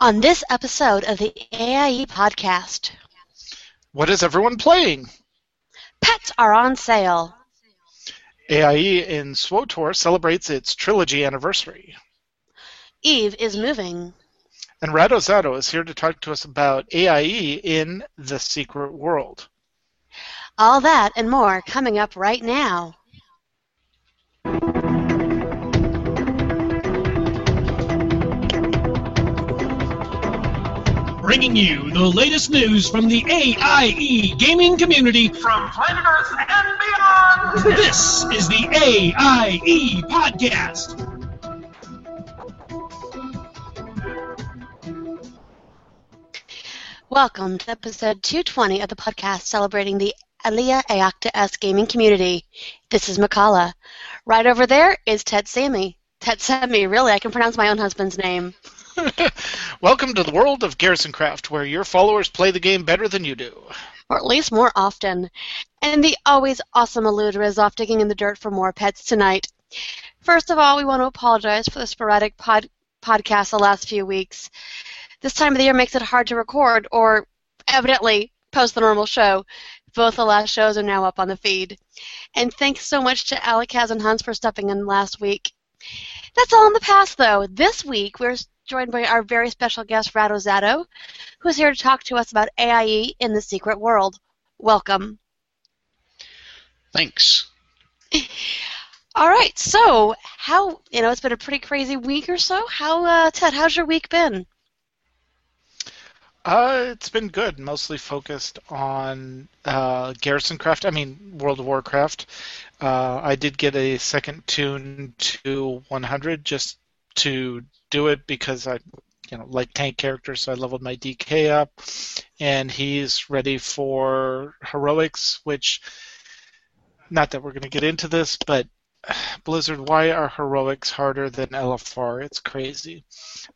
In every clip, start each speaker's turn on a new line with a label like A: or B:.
A: on this episode of the AIE podcast.
B: What is everyone playing?
A: Pets are on sale.
B: AIE in SWTOR celebrates its trilogy anniversary.
A: Eve is moving.
B: And Rattozatto is here to talk to us about AIE in The Secret World.
A: All that and more coming up right now.
C: Bringing you the latest news from the AIE gaming community
D: from planet Earth and beyond.
C: This is the AIE podcast.
A: Welcome to episode 220 of the podcast celebrating the Alea Iacta Est gaming community. This is Mkallah. Right over there is Ted Sammy. Ted Sammy, really, I can pronounce my own husband's name.
B: Welcome to the world of Garrison Craft, where your followers play the game better than you do.
A: Or at least more often. And the always awesome Alludra is off digging in the dirt for more pets tonight. First of all, we want to apologize for the sporadic pod- podcast the last few weeks. This time of the year makes it hard to record or evidently post the normal show. Both the last shows are now up on the feed. And thanks so much to Alachaas and Hans for stepping in last week. That's all in the past, though. This week, we're joined by our very special guest, Rattozatto, who's here to talk to us about AIE in the secret world. Welcome.
E: Thanks.
A: All right, so how you know it's been a pretty crazy week or so. How uh, Ted? How's your week been?
B: Uh, it's been good. Mostly focused on uh, Garrison Craft. I mean, World of Warcraft. Uh, I did get a second tune to 100 just to do it because I, you know, like tank characters, so I leveled my DK up, and he's ready for heroics, which, not that we're going to get into this, but Blizzard, why are heroics harder than LFR? It's crazy.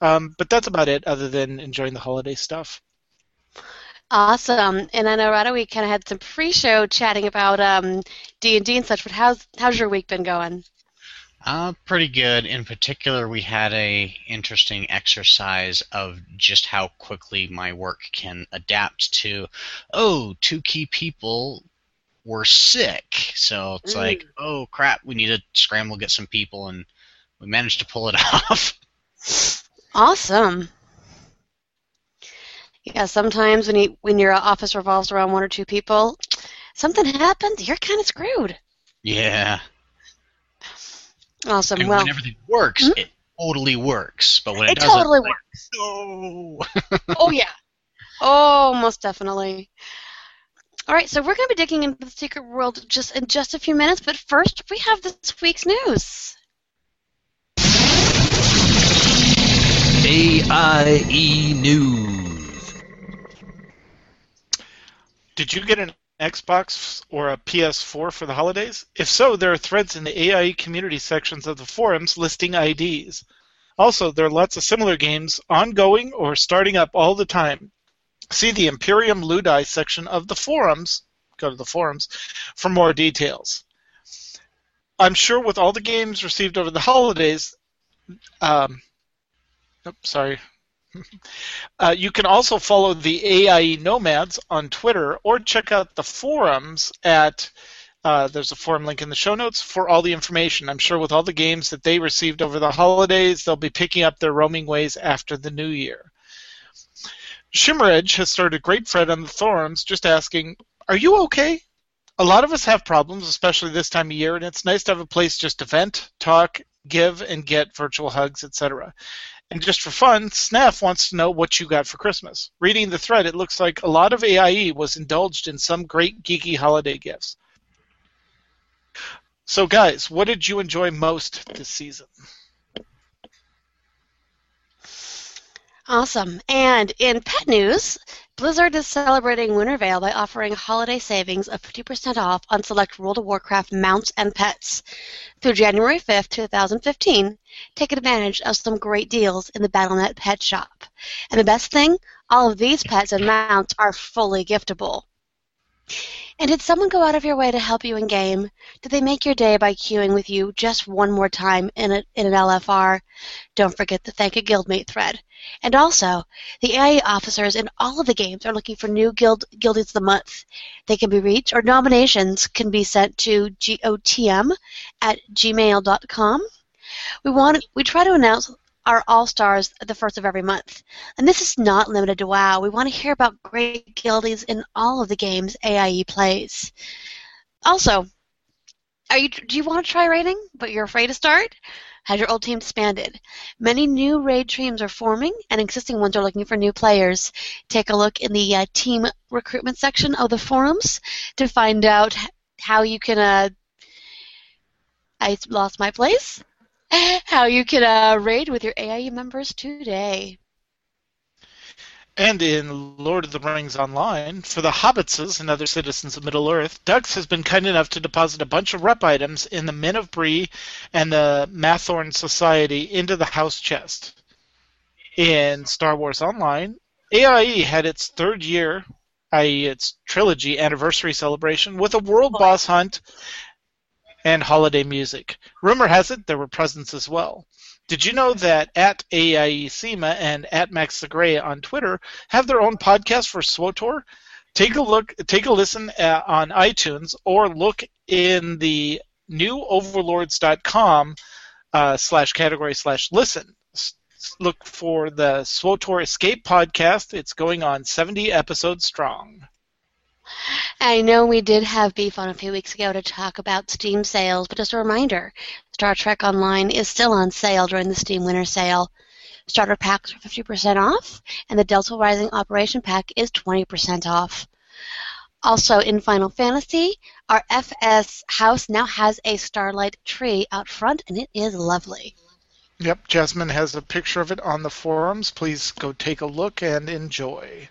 B: Um, but that's about it, other than enjoying the holiday stuff.
A: Awesome. And I know, Rada, we kind of had some pre-show chatting about um, D&D and such, but how's, how's your week been going?
E: Uh, pretty good. In particular, we had a interesting exercise of just how quickly my work can adapt to. Oh, two key people were sick, so it's mm. like, oh crap, we need to scramble, get some people, and we managed to pull it off.
A: Awesome. Yeah, sometimes when you when your office revolves around one or two people, something happens, you're kind of screwed.
E: Yeah.
A: Awesome.
E: And
A: well,
E: when everything works, mm-hmm. it totally works. But when it,
A: it
E: doesn't,
A: totally
E: like,
A: works.
E: No.
A: oh yeah. Oh, most definitely. All right, so we're going to be digging into the secret world just in just a few minutes, but first we have this week's news.
F: AIE News.
B: Did you get an Xbox or a PS4 for the holidays? If so, there are threads in the AIE community sections of the forums listing IDs. Also, there are lots of similar games ongoing or starting up all the time. See the Imperium Ludi section of the forums, go to the forums, for more details. I'm sure with all the games received over the holidays, um, oops, sorry, uh, you can also follow the AIE Nomads on Twitter or check out the forums at. Uh, there's a forum link in the show notes for all the information. I'm sure with all the games that they received over the holidays, they'll be picking up their roaming ways after the new year. Shimmeredge has started a great thread on the forums just asking, Are you okay? A lot of us have problems, especially this time of year, and it's nice to have a place just to vent, talk, give, and get virtual hugs, etc. And just for fun, Snaf wants to know what you got for Christmas. Reading the thread, it looks like a lot of AIE was indulged in some great geeky holiday gifts. So, guys, what did you enjoy most this season?
A: Awesome. And in pet news, Blizzard is celebrating Winter Veil by offering holiday savings of 50% off on select World of Warcraft mounts and pets. Through January 5th, 2015, take advantage of some great deals in the Battle.net pet shop. And the best thing, all of these pets and mounts are fully giftable. And did someone go out of your way to help you in game? Did they make your day by queuing with you just one more time in, a, in an LFR? Don't forget to thank a guildmate thread. And also, the AI officers in all of the games are looking for new guild guildies of the month. They can be reached, or nominations can be sent to gotm at gmail.com. We want we try to announce our All Stars the first of every month. And this is not limited to WoW. We want to hear about great guildies in all of the games AIE plays. Also, are you, do you want to try raiding, but you're afraid to start? Has your old team disbanded? Many new raid teams are forming, and existing ones are looking for new players. Take a look in the uh, team recruitment section of the forums to find out how you can. Uh, I lost my place how you can uh, raid with your AIE members today.
B: And in Lord of the Rings Online, for the Hobbitses and other citizens of Middle Earth, Dux has been kind enough to deposit a bunch of rep items in the Men of Bree and the Mathom Society into the house chest. In Star Wars Online, AIE had its third year, i.e., its trilogy anniversary celebration, with a world boss hunt and holiday music. Rumor has it there were presents as well. Did you know that at AIE SEMA and at Max the Gray on Twitter have their own podcast for SWTOR? Take a look, take a listen at, on iTunes, or look in the newoverlords.com uh, slash category slash listen. S- look for the SWTOR Escape podcast. It's going on 70 episodes strong.
A: I know we did have beef on a few weeks ago to talk about Steam sales, but just a reminder Star Trek Online is still on sale during the Steam Winter Sale. Starter packs are 50% off, and the Delta Rising Operation Pack is 20% off. Also, in Final Fantasy, our FS house now has a starlight tree out front, and it is lovely.
B: Yep, Jasmine has a picture of it on the forums. Please go take a look and enjoy.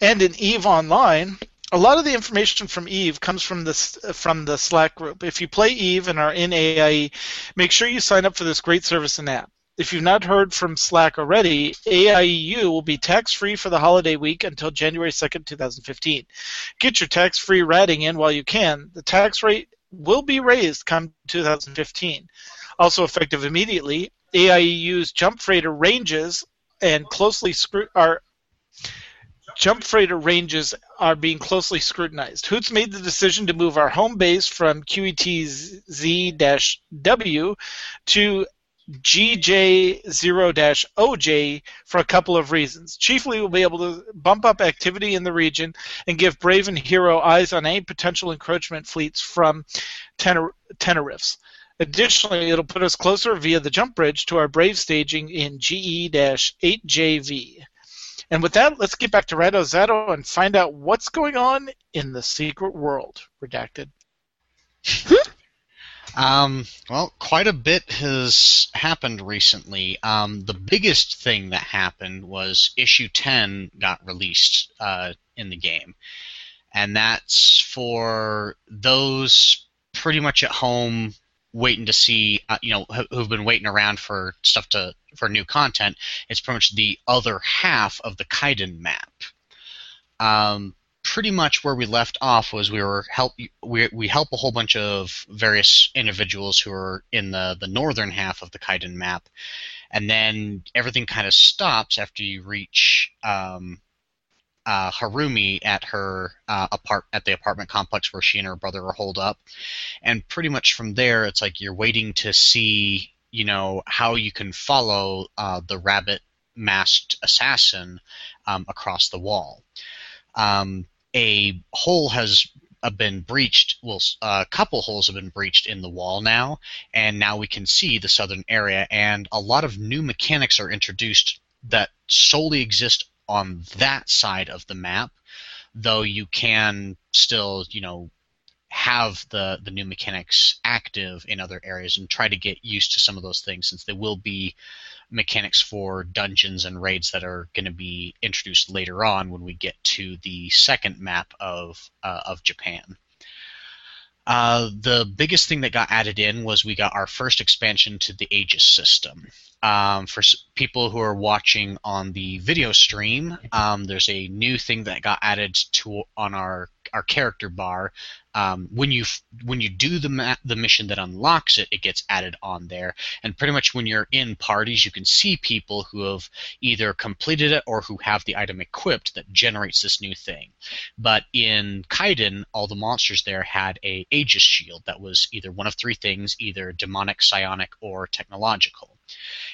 B: And in EVE Online, a lot of the information from Eve comes from this from the Slack group. If you play Eve and are in AIE, make sure you sign up for this great service and app. If you've not heard from Slack already, AIEU will be tax-free for the holiday week until January 2nd, 2015. Get your tax-free ratting in while you can. The tax rate will be raised come 2015. Also effective immediately, AIEU's jump freighter ranges and closely scru- are jump freighter ranges are being closely scrutinized. Hoots made the decision to move our home base from QETZ-W to GJ0-OJ for a couple of reasons. Chiefly, we'll be able to bump up activity in the region and give Brave and Hero eyes on any potential encroachment fleets from Tener-. Additionally, it'll put us closer via the jump bridge to our Brave staging in GE-8JV. And with that, let's get back to Rattozatto and find out what's going on in the secret world. Redacted.
E: Um, well, quite a bit has happened recently. Um, the biggest thing that happened was issue 10 got released uh, in the game. And that's for those pretty much at home waiting to see, uh, you know, who- who've been waiting around for stuff to for new content. It's pretty much the other half of the Kaidan map. Um, pretty much where we left off was we were help we, we help a whole bunch of various individuals who are in the the northern half of the Kaidan map, and then everything kind of stops after you reach um, uh, Harumi at her uh, apart at the apartment complex where she and her brother are holed up, and pretty much from there it's like you're waiting to see you know how you can follow uh, the rabbit masked assassin um, across the wall. Um, a hole has uh, been breached. Well, a couple holes have been breached in the wall now, and now we can see the southern area. And a lot of new mechanics are introduced that solely exist on that side of the map, though you can still, you know, have the the new mechanics active in other areas and try to get used to some of those things since there will be mechanics for dungeons and raids that are going to be introduced later on when we get to the second map of uh, of Japan. Uh, the biggest thing that got added in was we got our first expansion to the Aegis system. Um, for s- people who are watching on the video stream, um, there's a new thing that got added to on our our character bar. Um, when you when you do the ma- the mission that unlocks it, it gets added on there. And pretty much when you're in parties, you can see people who have either completed it or who have the item equipped that generates this new thing. But in Kaidan, all the monsters there had a Aegis shield that was either one of three things, either demonic, psionic, or technological.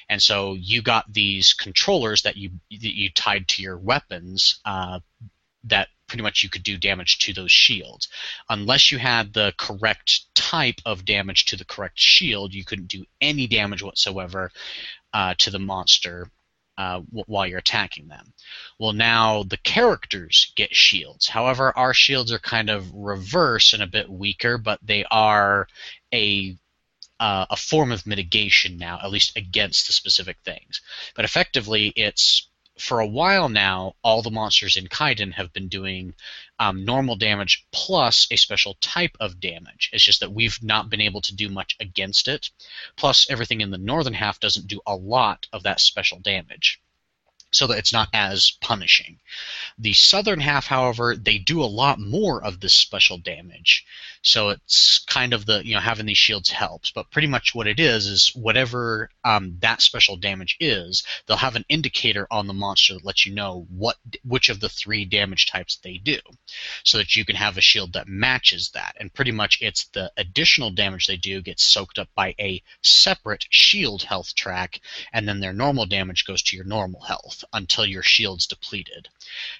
E: And so you got these controllers that you that you tied to your weapons uh, that pretty much you could do damage to those shields. Unless you had the correct type of damage to the correct shield, you couldn't do any damage whatsoever uh, to the monster uh, w- while you're attacking them. Well, now the characters get shields. However, our shields are kind of reverse and a bit weaker, but they are a uh, a form of mitigation now, at least against the specific things. But effectively, it's for a while now, all the monsters in Kaidan have been doing um, normal damage plus a special type of damage. It's just that we've not been able to do much against it. Plus, everything in the northern half doesn't do a lot of that special damage. So that it's not as punishing. The southern half, however, they do a lot more of this special damage. So it's kind of the you know having these shields helps, but pretty much what it is is whatever um, that special damage is, they'll have an indicator on the monster that lets you know what which of the three damage types they do, so that you can have a shield that matches that. And pretty much it's the additional damage they do gets soaked up by a separate shield health track, and then their normal damage goes to your normal health until your shield's depleted.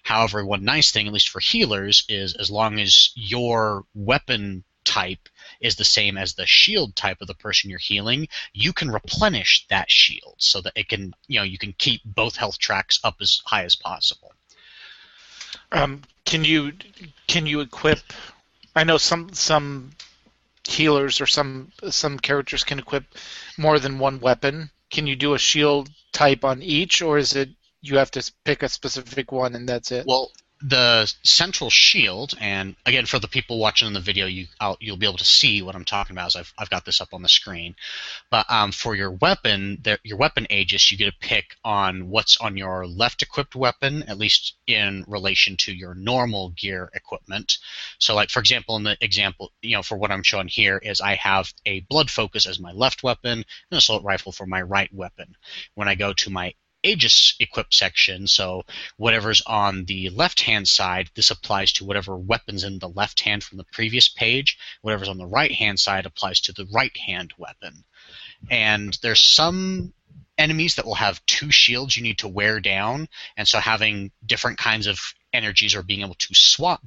E: However, one nice thing, at least for healers, is as long as your weapon type is the same as the shield type of the person you're healing, you can replenish that shield so that it can, you know, you can keep both health tracks up as high as possible.
B: Um, can you can you equip? I know some some healers or some some characters can equip more than one weapon. Can you do a shield type on each, or is it you have to pick a specific one and that's it?
E: Well, the central shield, and again for the people watching in the video, you I'll, you'll be able to see what I'm talking about. As I've, I've got this up on the screen. But um, for your weapon, the, your weapon aegis, you get a pick on what's on your left equipped weapon, at least in relation to your normal gear equipment. So, like for example, in the example, you know, for what I'm showing here is I have a blood focus as my left weapon an assault rifle for my right weapon. When I go to my Aegis equipped section. So whatever's on the left hand side, this applies to whatever weapons in the left hand from the previous page. Whatever's on the right hand side applies to the right hand weapon. And there's some enemies that will have two shields you need to wear down, and so having different kinds of energies or being able to swap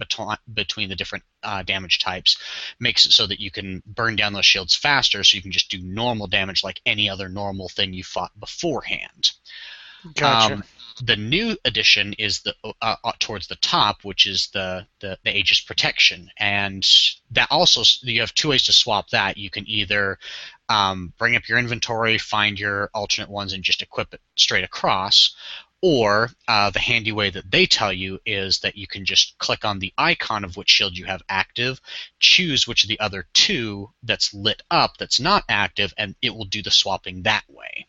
E: between the different uh, damage types makes it so that you can burn down those shields faster so you can just do normal damage like any other normal thing you fought beforehand.
B: Gotcha.
E: Um, the new addition is the uh, uh, towards the top, which is the, the the Aegis protection, and that also you have two ways to swap that. You can either um, bring up your inventory, find your alternate ones, and just equip it straight across, or uh, the handy way that they tell you is that you can just click on the icon of which shield you have active, choose which of the other two that's lit up that's not active, and it will do the swapping that way.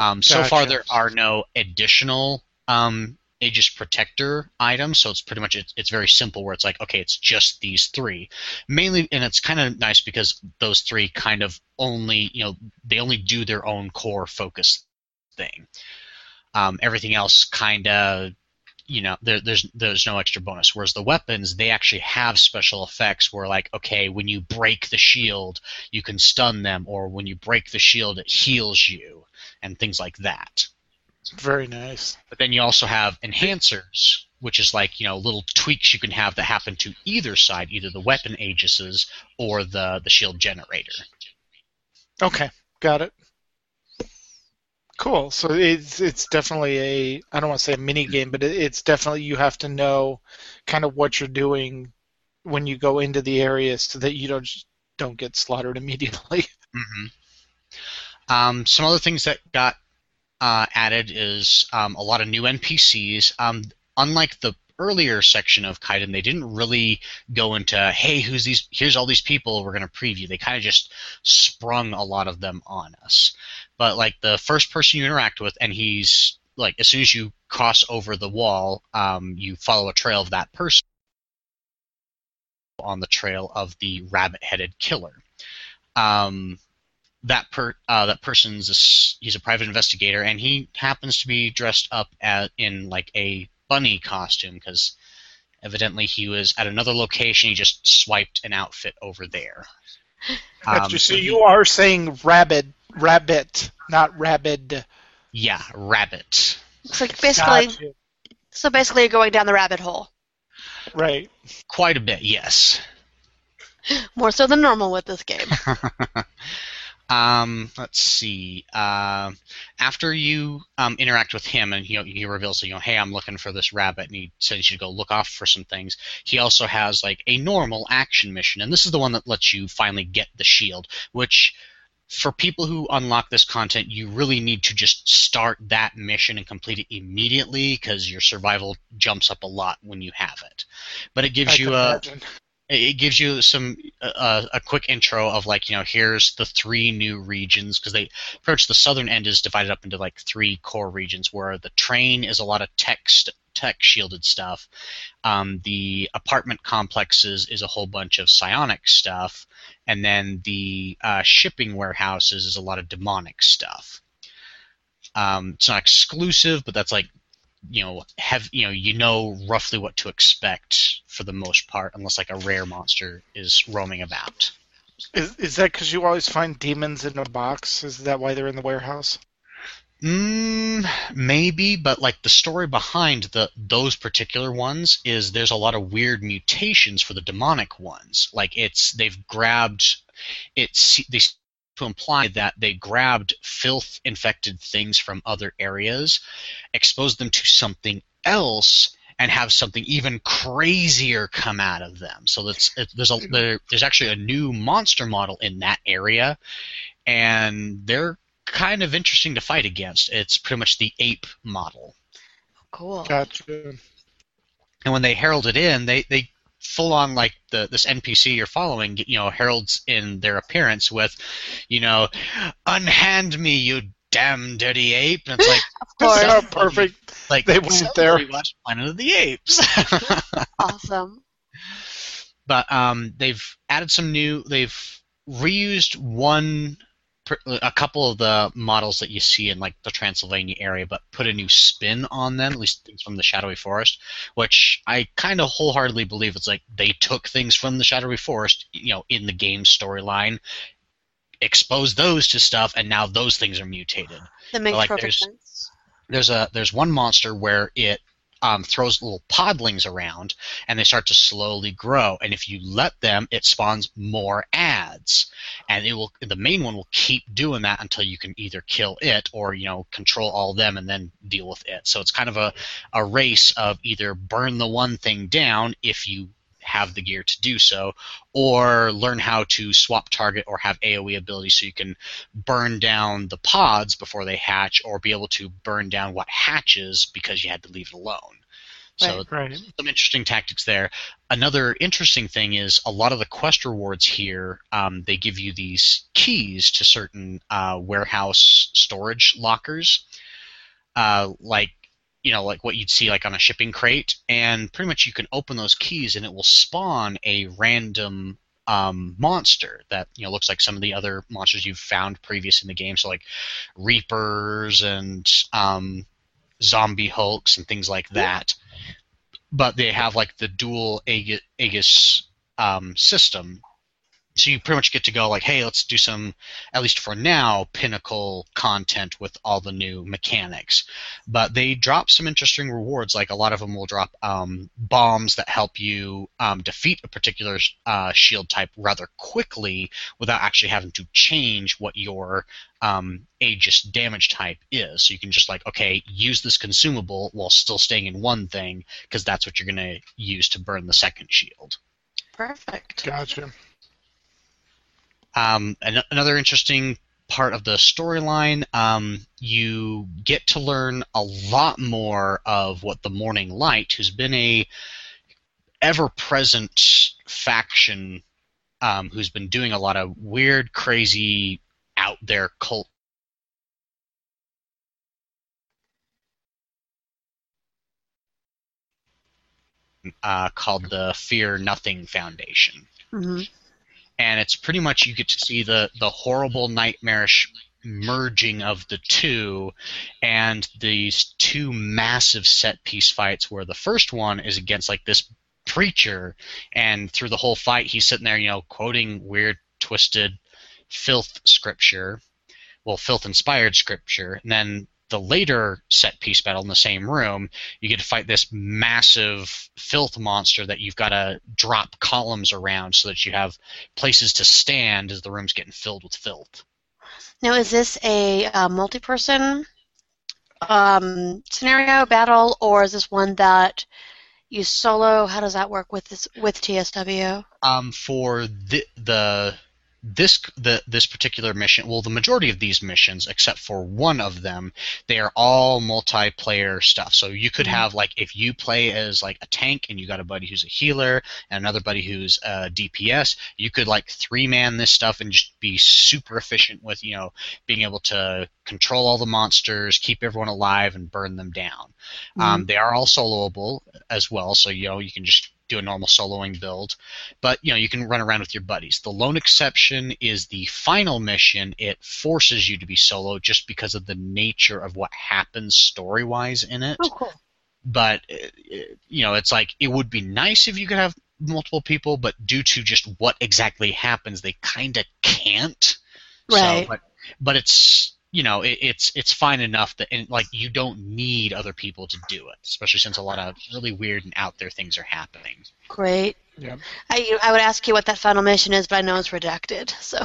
E: Um, so far, there are no additional um, Aegis Protector items, so it's pretty much it's, it's very simple. Where it's like, okay, it's just these three, mainly, and it's kind of nice because those three kind of only, you know, they only do their own core focus thing. Um, everything else kind of you know there, there's there's no extra bonus whereas the weapons they actually have special effects where like okay when you break the shield you can stun them or when you break the shield it heals you and things like that
B: Very nice.
E: but then you also have enhancers which is like you know little tweaks you can have that happen to either side either the weapon aegises or the the shield generator
B: Okay, got it. Cool. So it's it's definitely a I don't want to say a mini game, but it's definitely you have to know kind of what you're doing when you go into the areas so that you don't don't get slaughtered immediately.
E: hmm Um, some other things that got uh, added is um, a lot of new NPCs. Um, unlike the earlier section of Kaidan, they didn't really go into, hey, who's these? Here's all these people we're going to preview. They kind of just sprung a lot of them on us. But like the first person you interact with, and he's like, as soon as you cross over the wall, um, you follow a trail of that person. on the trail of the rabbit-headed killer. Um, that per uh, that person's a s he's a private investigator, and he happens to be dressed up at, in like a bunny costume because evidently he was at another location. He just swiped an outfit over there.
B: Gotcha.
E: Um,
B: so
E: he-
B: you are saying rabbit, rabbit, not rabid.
E: yeah, rabbit.
A: Looks like basically,
B: Gotcha.
A: so basically you're going down the rabbit hole.
B: Right.
E: Quite a bit, yes.
A: More so than normal with this game.
E: um, let's see. Um, after you um, interact with him, and know, he reveals, you know, hey, I'm looking for this rabbit, and he says you should go look off for some things. He also has like a normal action mission, and this is the one that lets you finally get the shield, which. For people who unlock this content, you really need to just start that mission and complete it immediately because your survival jumps up a lot when you have it. But it gives
B: I
E: you a,
B: imagine.
E: It gives you some uh, a quick intro of like you know here's the three new regions because they approach the southern end is divided up into like three core regions where the train is a lot of text tech shielded stuff. Um, the apartment complexes is a whole bunch of psionic stuff. And then the uh, shipping warehouses is a lot of demonic stuff. Um, it's not exclusive but that's like you know have you know you know roughly what to expect for the most part unless like a rare monster is roaming about
B: Is, is that because you always find demons in a box? Is that why they're in the warehouse?
E: mm, maybe but like the story behind the those particular ones is there's a lot of weird mutations for the demonic ones like it's they've grabbed it's they to imply that they grabbed filth infected things from other areas exposed them to something else and have something even crazier come out of them. So that's it, there's a there, there's actually a new monster model in that area, and they're kind of interesting to fight against. It's pretty much the ape model.
A: Cool.
B: Gotcha.
E: And when they herald it in, they they full on like the this NPC you're following, you know, heralds in their appearance with, you know, unhand me, you damn dirty ape. And it's like
A: Of course.
B: Oh, perfect.
E: like
B: They went
E: so
B: there.
E: we watched Planet of the Apes.
A: awesome.
E: but um, they've added some new. They've reused one, per- a couple of the models that you see in like the Transylvania area, but put a new spin on them. At least things from the Shadowy Forest, which I kind of wholeheartedly believe it's like they took things from the Shadowy Forest, you know, in the game storyline, exposed those to stuff, and now those things are mutated
A: That makes
E: like
A: perfect
E: there's-
A: sense.
E: there's a there's one monster where it um, throws little podlings around and they start to slowly grow. And if you let them it spawns more ads. And it will the main one will keep doing that until you can either kill it or you know control all them and then deal with it. So it's kind of a, a race of either burn the one thing down if you have the gear to do so or learn how to swap target or have aoe ability so you can burn down the pods before they hatch or be able to burn down what hatches because you had to leave it alone. So
B: Right.
E: some interesting tactics there. Another interesting thing is a lot of the quest rewards here. Um, they give you these keys to certain uh, warehouse storage lockers, uh, like you know, like what you'd see like on a shipping crate, and pretty much you can open those keys and it will spawn a random um, monster that you know looks like some of the other monsters you've found previous in the game. So like reapers and um, zombie hulks and things like that. But they have like the dual Aegis, Aegis um, system. So you pretty much get to go like, hey, let's do some, at least for now, pinnacle content with all the new mechanics. But they drop some interesting rewards. Like a lot of them will drop um, bombs that help you um, defeat a particular uh, shield type rather quickly without actually having to change what your um, Aegis damage type is. So you can just like, okay, use this consumable while still staying in one thing because that's what you're going to use to burn the second shield.
A: Perfect.
B: Gotcha.
E: Um, an- another interesting part of the storyline, um, you get to learn a lot more of what the Morning Light, who's been a ever-present faction, um, who's been doing a lot of weird, crazy, out there cult. uh, called the Fear Nothing Foundation.
A: hmm
E: and it's pretty much you get to see the the horrible nightmarish merging of the two and these two massive set piece fights where the first one is against like this preacher and through the whole fight he's sitting there you know quoting weird twisted filth scripture well filth inspired scripture. And then the later set piece battle in the same room you get to fight this massive filth monster that you've got to drop columns around so that you have places to stand as the room's getting filled with filth.
A: Now, is this a uh, multi-person um, scenario battle, or is this one that you solo? How does that work with this with TSW?
E: Um, for the the this the this particular mission, well, the majority of these missions, except for one of them, they are all multiplayer stuff. So you could
A: Mhm.
E: have like if you play as like a tank and you got a buddy who's a healer and another buddy who's a DPS, you could like three man this stuff and just be super efficient with you know being able to control all the monsters, keep everyone alive, and burn them down. Um, they are all soloable as well, so you know you can just do a normal soloing build, but you know you can run around with your buddies. The lone exception is the final mission. It forces you to be solo just because of the nature of what happens story wise in it.
A: Oh, cool.
E: But uh, you know it's like it would be nice if you could have multiple people, but due to just what exactly happens, they kind of can't.
A: Right.
E: So, but but it's you know it, it's it's fine enough that and like you don't need other people to do it, especially since a lot of really weird and out there things are happening.
A: Great.
B: Yeah.
A: I, you- I would ask you what that final mission is, but I know it's redacted. So.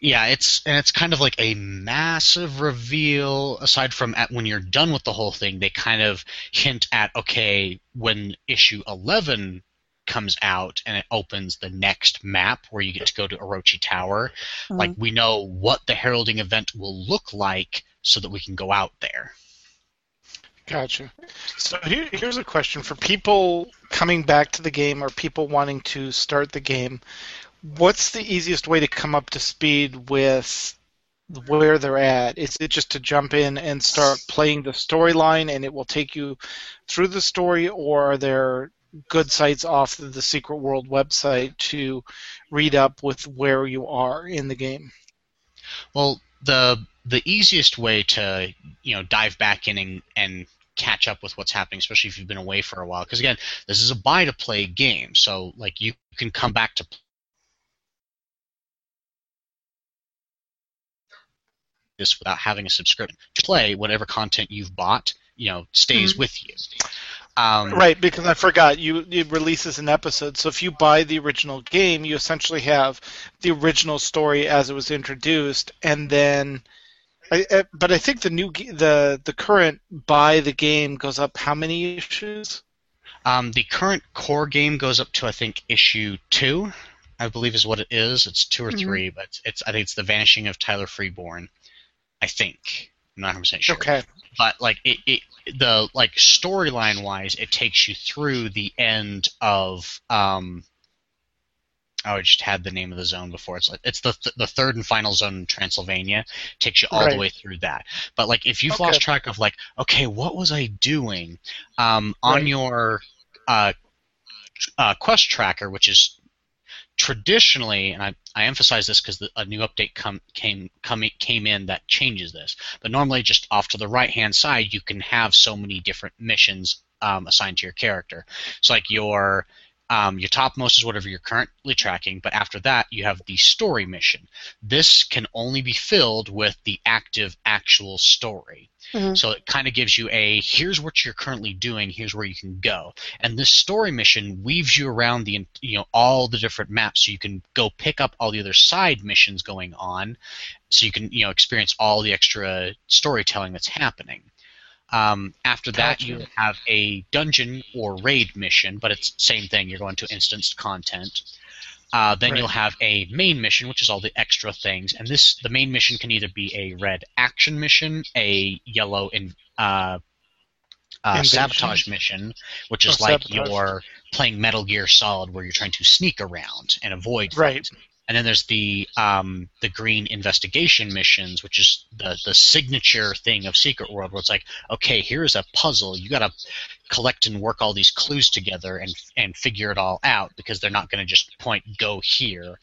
E: Yeah, it's and it's kind of like a massive reveal. Aside from at when you're done with the whole thing, they kind of hint at okay when issue eleven comes out and it opens the next map where you get to go to Orochi Tower. Uh-huh. Like we know what the heralding event will look like so that we can go out there.
B: Gotcha. So here, here's a question for people coming back to the game or people wanting to start the game. What's the easiest way to come up to speed with where they're at? Is it just to jump in and start playing the storyline and it will take you through the story, or are there good sites off of the Secret World website to read up with where you are in the game?
E: Well, the the easiest way to you know dive back in and, and catch up with what's happening, especially if you've been away for a while, because again, this is a buy to play game, so like you can come back to play this without having a subscription. To play whatever content you've bought, you know, stays mm-hmm. with you. Um,
B: Right, because I forgot you it releases an episode. So if you buy the original game, you essentially have the original story as it was introduced, and then. I, I, but I think the new the the current buy the game goes up how many issues?
E: Um, the current core game goes up to I think issue two, I believe is what it is. It's two or
A: Mhm.
E: three, but it's, it's I think it's the Vanishing of Tyler Freeborn. I think I'm not 100 percent sure.
B: Okay.
E: But like it, it the like storyline wise, it takes you through the end of um. Oh, I just had the name of the zone before. It's like it's the th- the third and final zone in Transylvania. Takes you all
B: Right.
E: the way through that. But like if you've
B: Okay.
E: lost track of like, okay, what was I doing? Um, on
B: Right.
E: your uh, uh, quest tracker, which is traditionally, and I, I emphasize this because a new update come, came come, came in that changes this. But normally, just off to the right hand side, you can have so many different missions um, assigned to your character. It's like your um, your topmost is whatever you're currently tracking, but after that, you have the story mission. This can only be filled with the active, actual story.
A: Mhm.
E: So it kind of gives you a here's what you're currently doing, here's where you can go. And this story mission weaves you around the you know all the different maps, so you can go pick up all the other side missions going on, so you can you know experience all the extra storytelling that's happening. Um, after that,
B: Gotcha.
E: you have a dungeon or raid mission, but it's same thing. You're going to instanced content. Uh, then
B: Right.
E: you'll have a main mission, which is all the extra things, and this the main mission can either be a red action mission, a yellow in, uh, uh, sabotage mission, which is
B: Oh,
E: like
B: sabotage.
E: you're playing Metal Gear Solid, where you're trying to sneak around and avoid
B: Right.
E: things. And then there's the um, the green investigation missions, which is the the signature thing of Secret World, where it's like, okay, here's a puzzle. You got to collect and work all these clues together and and figure it all out because they're not going to just point go here.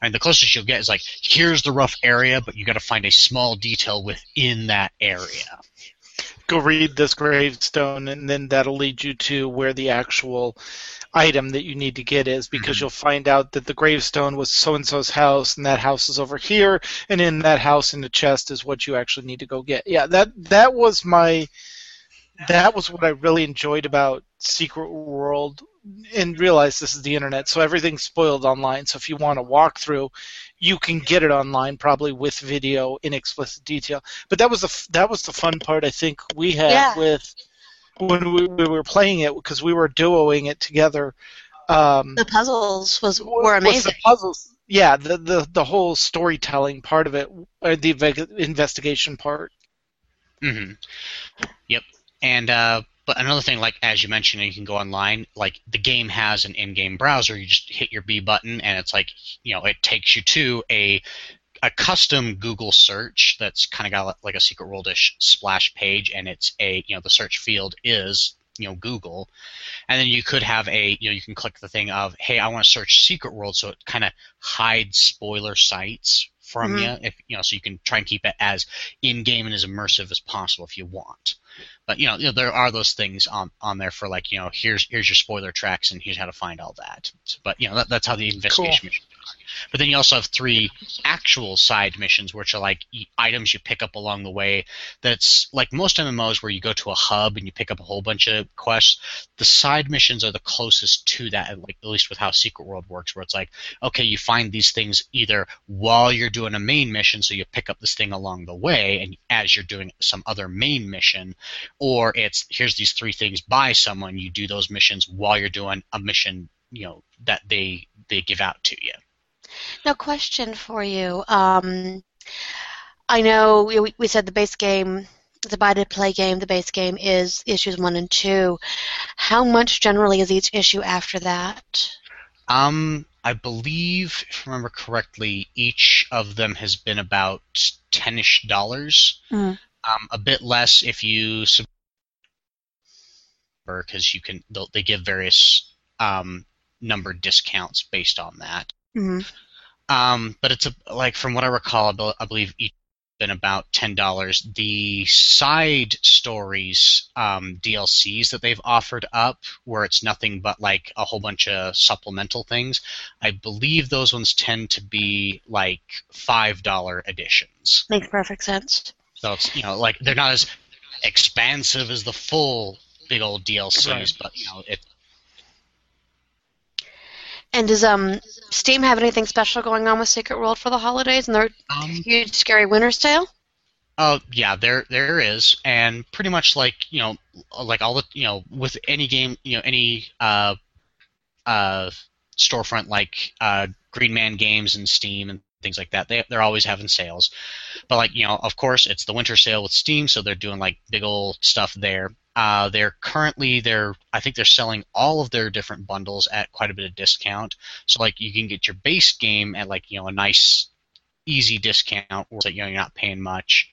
E: I mean, the closest you'll get is like, here's the rough area, but you got to find a small detail within that area.
B: Go read this gravestone, and then that'll lead you to where the actual item that you need to get is because
E: Mhm.
B: you'll find out that the gravestone was so and so's house and that house is over here and in that house in the chest is what you actually need to go get. Yeah, that that was my that was what I really enjoyed about Secret World and realize this is the internet, so everything's spoiled online. So if you want to walk through, you can get it online probably with video in explicit detail. But that was the f- that was the fun part I think we had
A: Yeah.
B: with when we, we were playing it because we were duoing it together. Um,
A: The puzzles was were amazing.
B: the puzzles. Yeah, the, the the whole storytelling part of it, or the investigation part.
E: hmm Yep. And uh, but another thing, like as you mentioned, you can go online. Like the game has an in-game browser. You just hit your B button, and it's like you know it takes you to a a custom Google search that's kind of got like a Secret Worldish splash page, and it's a you know the search field is you know Google, and then you could have a you know you can click the thing of hey I want to search Secret World, so it kind of hides spoiler sites from
A: Mhm.
E: you if you know so you can try and keep it as in-game and as immersive as possible if you want. But you know, you know there are those things on on there for like you know here's here's your spoiler tracks and here's how to find all that. But you know that, that's how the investigation missions are. But then you also have three actual side missions, which are like items you pick up along the way. That's like most MMOs where you go to a hub and you pick up a whole bunch of quests. The side missions are the closest to that, like at least with how Secret World works, where it's like okay, you find these things either while you're doing a main mission, so you pick up this thing along the way, and as you're doing some other main mission, or it's here's these three things by someone, you do those missions while you're doing a mission, you know, that they they give out to you.
A: Now, question for you. Um, I know we, we said the base game, the buy to play game, the base game is issues one and two. How much generally is each issue after that?
E: Um, I believe, if I remember correctly, each of them has been about ten-ish dollars.
A: Mm.
E: Um, a bit less if you sub- because you can they'll- give various um, numbered discounts based on that.
A: hmm
E: Um, but it's a, like from what I recall, I I believe each been about ten dollars. The side stories um, DLCs that they've offered up, where it's nothing but like a whole bunch of supplemental things, I believe those ones tend to be like five dollar editions.
A: Makes perfect sense.
E: So it's you know like they're not as expansive as the full big old DLCs,
B: Right.
E: but you know it.
A: And does um Steam have anything special going on with Secret World for the holidays and their
E: Um,
A: huge scary winter sale?
E: Oh yeah, there there is, and pretty much like you know, like all the you know, with any game, you know, any uh, uh, storefront like uh, Green Man Games and Steam and things like that, they they're always having sales. But like you know, of course, it's the winter sale with Steam, so they're doing like big old stuff there. Uh, they're currently they're I think they're selling all of their different bundles at quite a bit of discount. So like you can get your base game at like you know a nice easy discount where you know you're not paying much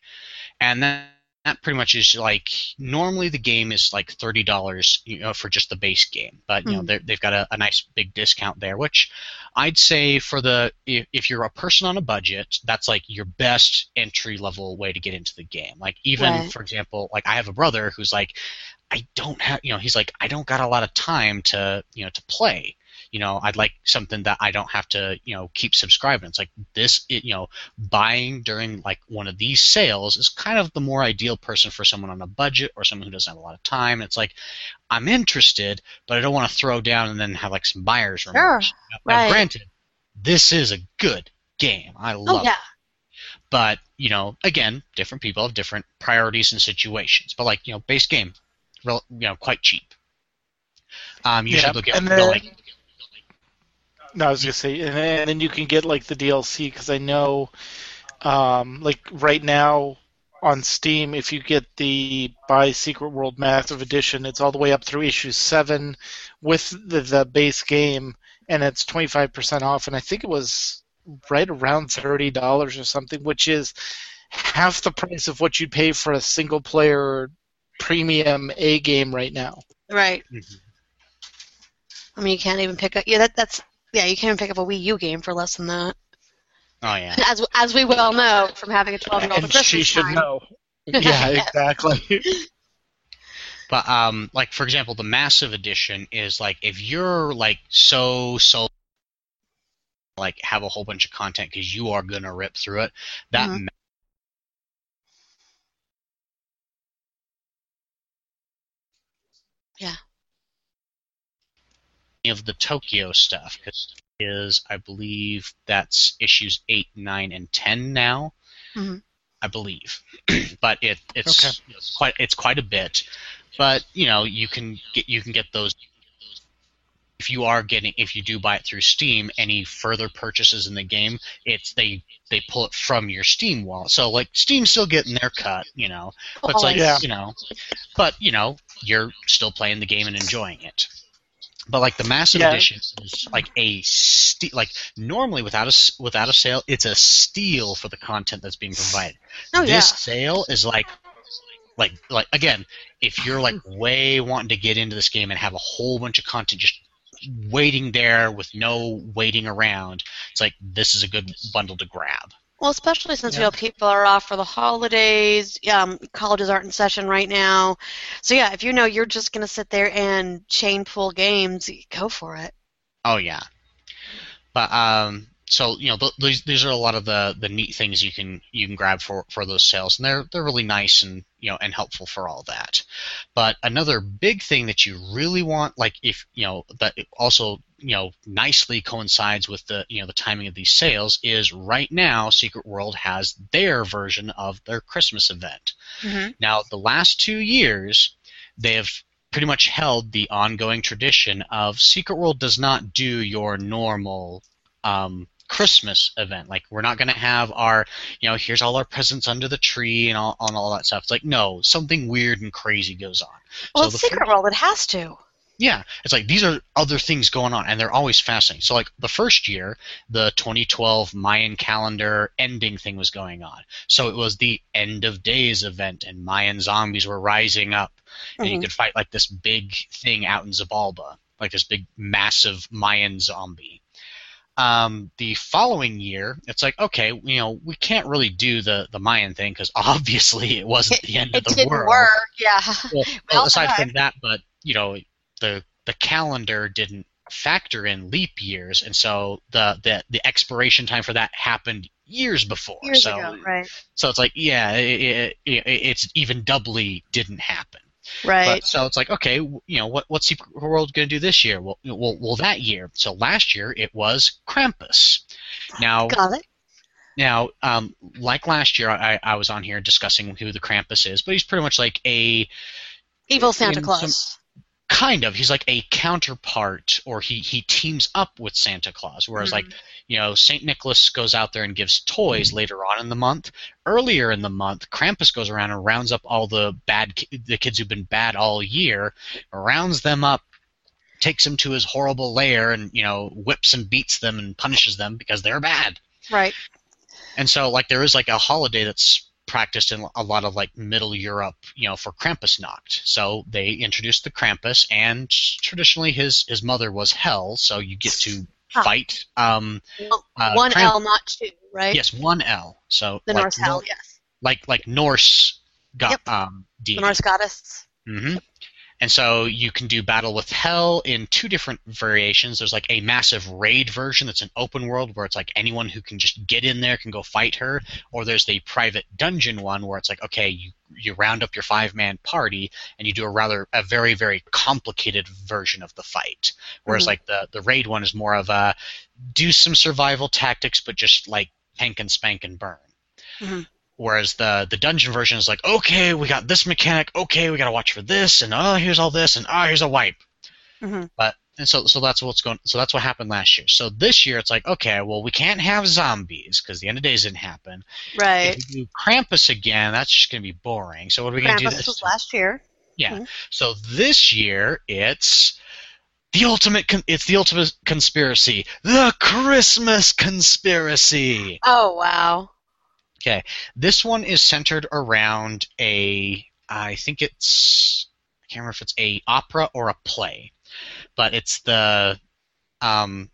E: and that, that pretty much is like normally the game is like thirty dollars you know for just the base game but you know
A: Mhm.
E: they're- they've got a, a nice big discount there which i'd say for the if, if you're a person on a budget that's like your best entry level way to get into the game like even
A: Right.
E: for example like i have a brother who's like i don't have you know he's like i don't got a lot of time to you know to play you know i'd like something that i don't have to you know keep subscribing. It's like this it, you know buying during like one of these sales is kind of the more ideal person for someone on a budget or someone who doesn't have a lot of time. It's like i'm interested but i don't want to throw down and then have like some buyer's remorse. Now,
A: right.
E: granted this is a good game. I love
A: Oh yeah.
E: it but you know again different people have different priorities and situations. But like you know base game rel- you know quite cheap. Um usually
B: Yeah,
E: they'll get
B: and then-
E: like
B: No, I was gonna say, and then, and then you can get like the DLC because I know, um, like right now on Steam, if you get the Buy Secret World Massive Edition, it's all the way up through issue seven with the, the base game, and it's twenty five percent off. And I think it was right around thirty dollars or something, which is half the price of what you'd pay for a single player premium A game right now.
A: Right.
E: Mhm.
A: I mean, you can't even pick up. Yeah, that, that's yeah. You can't pick up a Wii U game for less than that.
E: Oh yeah.
A: As as we well know from having a twelve year old
B: And she should
A: time.
B: know. Yeah, exactly.
E: But um, like for example, the massive edition is like if you're like so so like have a whole bunch of content because you are gonna rip through it. That
A: Mhm.
E: ma-
A: Yeah.
E: Of the Tokyo stuff is I believe that's issues eight, nine, and ten now.
A: Mhm.
E: I believe, but it it's,
B: Okay.
E: it's quite it's quite a bit. But you know you can get you can get those if you are getting if you do buy it through Steam, any further purchases in the game, it's they they pull it from your Steam wallet. So like Steam's still getting their cut, you know. But it's like
B: Yeah.
E: you know, but you know you're still playing the game and enjoying it. But like the massive
B: Yeah.
E: edition is like a ste- like normally without a without a sale, it's a steal for the content that's being provided.
A: Oh
E: this
A: yeah.
E: sale is like like like again if you're like way wanting to get into this game and have a whole bunch of content just waiting there with no waiting around it's like this is a good bundle to grab
A: Well, especially since you know people are off for the holidays. Um, colleges aren't in session right now, so yeah, if you know you're just gonna sit there and chain pull games, go for it.
E: oh yeah but um so you know th- these these are a lot of the the neat things you can you can grab for for those sales and they're they're really nice and you know and helpful for all that but another big thing that you really want like if you know that also you know nicely coincides with the you know the timing of these sales is right now secret world has their version of their christmas event
A: Mm-hmm.
E: now, the last two years, they have pretty much held the ongoing tradition of Secret World does not do your normal um, Christmas event. Like, we're not going to have our, you know, here's all our presents under the tree and all, and all that stuff. It's like, no, something weird and crazy goes on.
A: Well,
E: So
A: it's Secret World. It has to.
E: Yeah, it's like these are other things going on, and they're always fascinating. So, like the first year, the 2012 Mayan calendar ending thing was going on. So it was the end of days event, and Mayan zombies were rising up, and you
A: Mhm.
E: could fight like this big thing out in Xibalba, like this big, massive Mayan zombie. Um, the following year, it's like okay, you know, we can't really do the the Mayan thing because obviously it wasn't the end
A: It
E: of the
A: didn't
E: world.
A: work. Yeah.
E: Well,
A: Well,
E: aside from that, but you know, the the calendar didn't factor in leap years, and so the the, the expiration time for that happened years before.
A: Years
E: so
A: ago. Right.
E: so it's like yeah, it, it, it, it's even doubly didn't happen.
A: Right.
E: But so it's like okay, you know, what what's Secret World going to do this year? Well, well, well, that year. So last year it was Krampus. Now
A: Got it.
E: now, um, like last year, I, I was on here discussing who the Krampus is, but he's pretty much like a
A: Evil Santa Claus.
E: Kind of. He's like a counterpart or he he teams up with santa claus whereas like mm-hmm. you know saint nicholas goes out there and gives toys mm-hmm. later on in the month. Earlier in the month krampus goes around and rounds up all the bad the kids who've been bad all year rounds them up takes them to his horrible lair and you know whips and beats them and punishes them because they're bad.
A: Right.
E: and so like there is like a holiday that's practiced in a lot of like middle Europe, you know, for Krampusnacht. So they introduced the Krampus and traditionally his his mother was Hel, so you get to
A: Huh.
E: fight um
A: Well,
E: uh,
A: One
E: Kramp-
A: L, not two. Right.
E: Yes, one L. So
A: The
E: like
A: Norse
E: Hel.
A: Yes.
E: like like Norse got
A: Yep.
E: um
A: The
E: deity.
A: Norse goddess.
E: hmm And so you can do Battle with Hel in two different variations. There's like a massive raid version that's an open world where it's like anyone who can just get in there can go fight her, or there's the private dungeon one where it's like okay, you you round up your five man party and you do a rather a very very complicated version of the fight. Whereas
A: Mhm.
E: like the the raid one is more of a do some survival tactics but just like tank and spank and burn.
A: Mhm.
E: Whereas the the dungeon version is like, okay, we got this mechanic, okay, we gotta watch for this, and oh, here's all this, and oh, here's a wipe.
A: Mhm.
E: But and so so that's what's going. So that's what happened last year. So this year it's like, okay, well, we can't have zombies because the end of days didn't happen.
A: Right.
E: If we do Krampus again, that's just gonna be boring. So what are we gonna do
A: Krampus
E: this?
A: was
E: time?
A: last year.
E: Yeah.
A: Mhm.
E: So this year it's the ultimate. Con- it's the ultimate conspiracy. The Christmas conspiracy.
A: Oh wow.
E: Okay, this one is centered around a. I think it's. I can't remember if it's a opera or a play, but it's the. Um,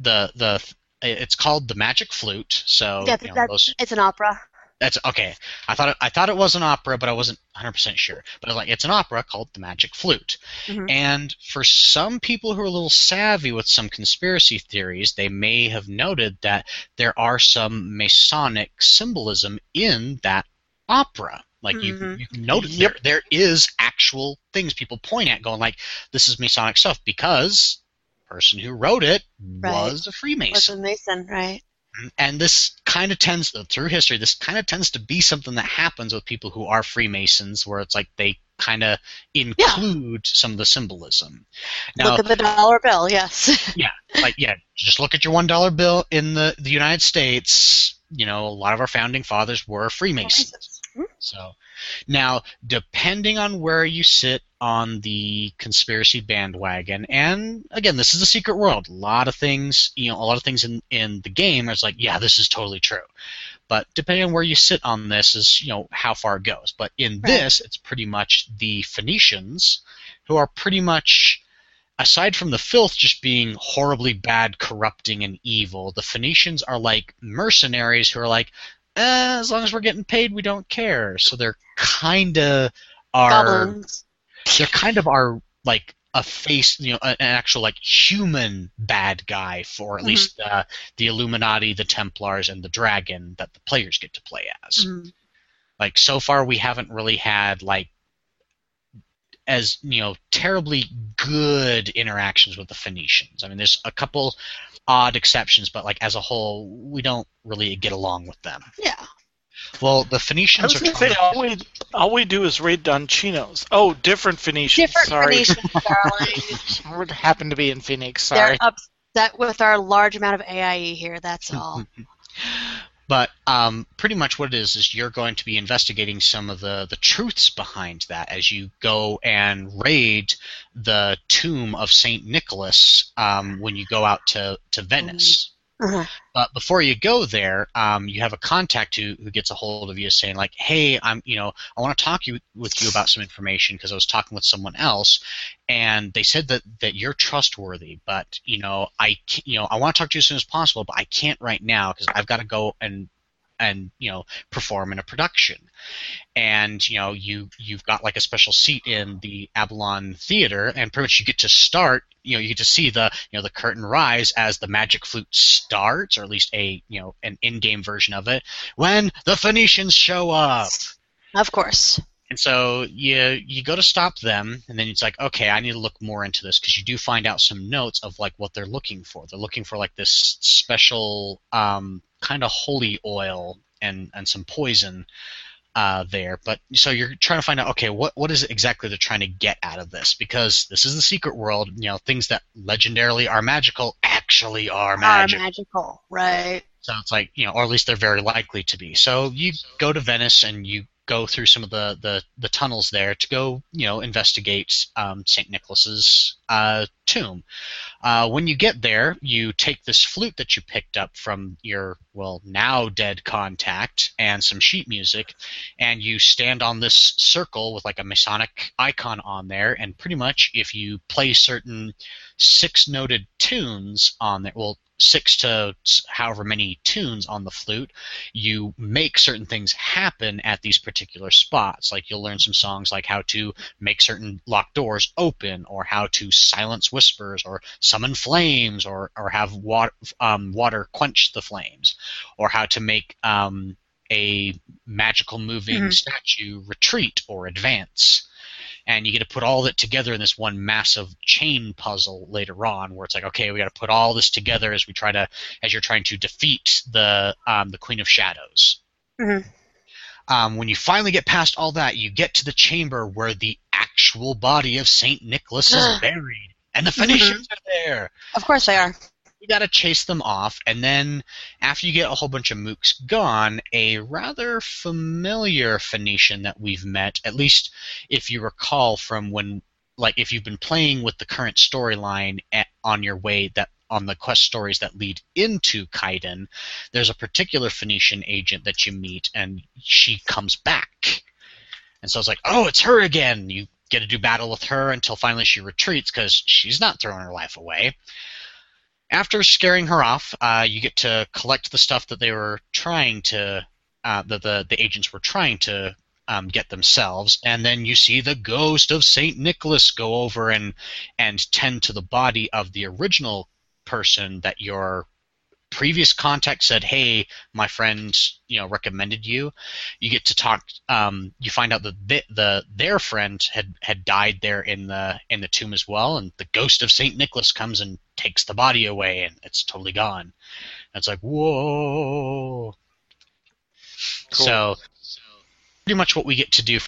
E: the the it's called the Magic Flute. So
A: yeah,
E: you know,
A: it's an opera.
E: That's okay. I thought it, I thought it was an opera, but I wasn't 100% sure. But I was like, it's an opera called The Magic Flute.
A: Mhm.
E: And for some people who are a little savvy with some conspiracy theories, they may have noted that there are some Masonic symbolism in that opera. Like you,
A: Mhm.
E: you can notice
B: Yep.
E: there, there is actual things people point at, going like, "This is Masonic stuff," because the person who wrote it
A: Right.
E: was a Freemason
A: Was a Mason, right?
E: And this kind of tends through history this kind of tends to be something that happens with people who are freemasons where it's like they kind of include some of the symbolism now
A: Look at the dollar bill. Yes.
E: yeah like yeah just look at your one dollar bill in the, the united states you know a lot of our founding fathers were freemasons. So now, depending on where you sit on the conspiracy bandwagon, and again, this is a secret world. A lot of things, you know, a lot of things in in the game is like, yeah, this is totally true. But depending on where you sit on this is, you know, how far it goes. But in
A: Right.
E: this, it's pretty much the Phoenicians, who are pretty much aside from the filth just being horribly bad, corrupting, and evil, the Phoenicians are like mercenaries who are like, eh, as long as we're getting paid, we don't care. So they're kind of are
A: Goblins.
E: they're kind of are like a face, you know, an actual like human bad guy for at
A: Mhm.
E: least uh, the Illuminati, the Templars, and the Dragon that the players get to play as
A: Mhm.
E: like so far we haven't really had like as you know terribly good interactions with the Phoenicians. I mean, there's a couple odd exceptions, but like as a whole, we don't really get along with them.
A: Yeah.
E: Well, the
B: I
E: Phoenicians
B: was
E: are
B: going to
E: trying
B: say all we all we do is raid Donchinos. Oh, different Phoenicians.
A: Different
B: Sorry,
A: Phoenicians, darling.
B: we happen to be in Phoenix. Sorry.
A: They're upset with our large amount of AIE here. That's all.
E: But um, pretty much what it is is you're going to be investigating some of the, the truths behind that as you go and raid the tomb of Saint Nicholas um, when you go out to, to Venice.
A: Uh-huh.
E: But before you go there, um, you have a contact who, who gets a hold of you saying like, "Hey, I'm you know I want to talk you with you about some information because I was talking with someone else, and they said that that you're trustworthy, but you know I you know I want to talk to you as soon as possible, but I can't right now because I've got to go and and you know perform in a production and you know you you've got like a special seat in the Avalon Theater, and pretty much you get to start. You know, you get to see the you know the curtain rise as the magic flute starts, or at least a you know an in-game version of it when the Phoenicians show up.
A: Of course.
E: And so you you go to stop them, and then it's like, okay, I need to look more into this because you do find out some notes of like what they're looking for. They're looking for like this special um, kind of holy oil and and some poison uh, there. But so you're trying to find out, okay, what what is it exactly they're trying to get out of this? Because this is the secret world. You know, things that legendarily are magical actually are
A: Are magical, right?
E: So it's like, you know, or at least they're very likely to be. So you go to Venice and you go through some of the, the, the tunnels there to go, you know, investigate um, St. Nicholas's uh, tomb. Uh, when you get there, you take this flute that you picked up from your, well, now dead contact and some sheet music, and you stand on this circle with like a Masonic icon on there, and pretty much if you play certain six noted tunes on there, well, six to however many tunes on the flute, you make certain things happen at these particular spots. Like you'll learn some songs like how to make certain locked doors open, or how to silence whispers, or summon flames, or or have water um, water quench the flames, or how to make um, a magical moving
A: Mhm.
E: statue retreat or advance and you get to put all it together in this one massive chain puzzle later on where it's like okay we got to put all this together as we try to as you're trying to defeat the um, the queen of shadows
A: Mhm.
E: um, when you finally get past all that you get to the chamber where the actual body of saint nicholas is buried and the phoenicians are there
A: Of course they are.
E: You got to chase them off, and then after you get a whole bunch of mooks gone, a rather familiar Phoenician that we've met, at least if you recall from when like if you've been playing with the current storyline on your way that on the quest stories that lead into Kaidan, there's a particular Phoenician agent that you meet, and she comes back. And so it's like, oh, it's her again. You get to do battle with her until finally she retreats because she's not throwing her life away. After scaring her off, uh, you get to collect the stuff that they were trying to, uh, that the, the agents were trying to um, get themselves, and then you see the ghost of Saint Nicholas go over and and tend to the body of the original person that your previous contact said, "Hey, my friend, you know, recommended you." You get to talk. Um, you find out that the, the their friend had had died there in the in the tomb as well, and the ghost of Saint Nicholas comes and takes the body away, and it's totally gone. And it's like, whoa.
B: Cool.
E: So, pretty much what we get to do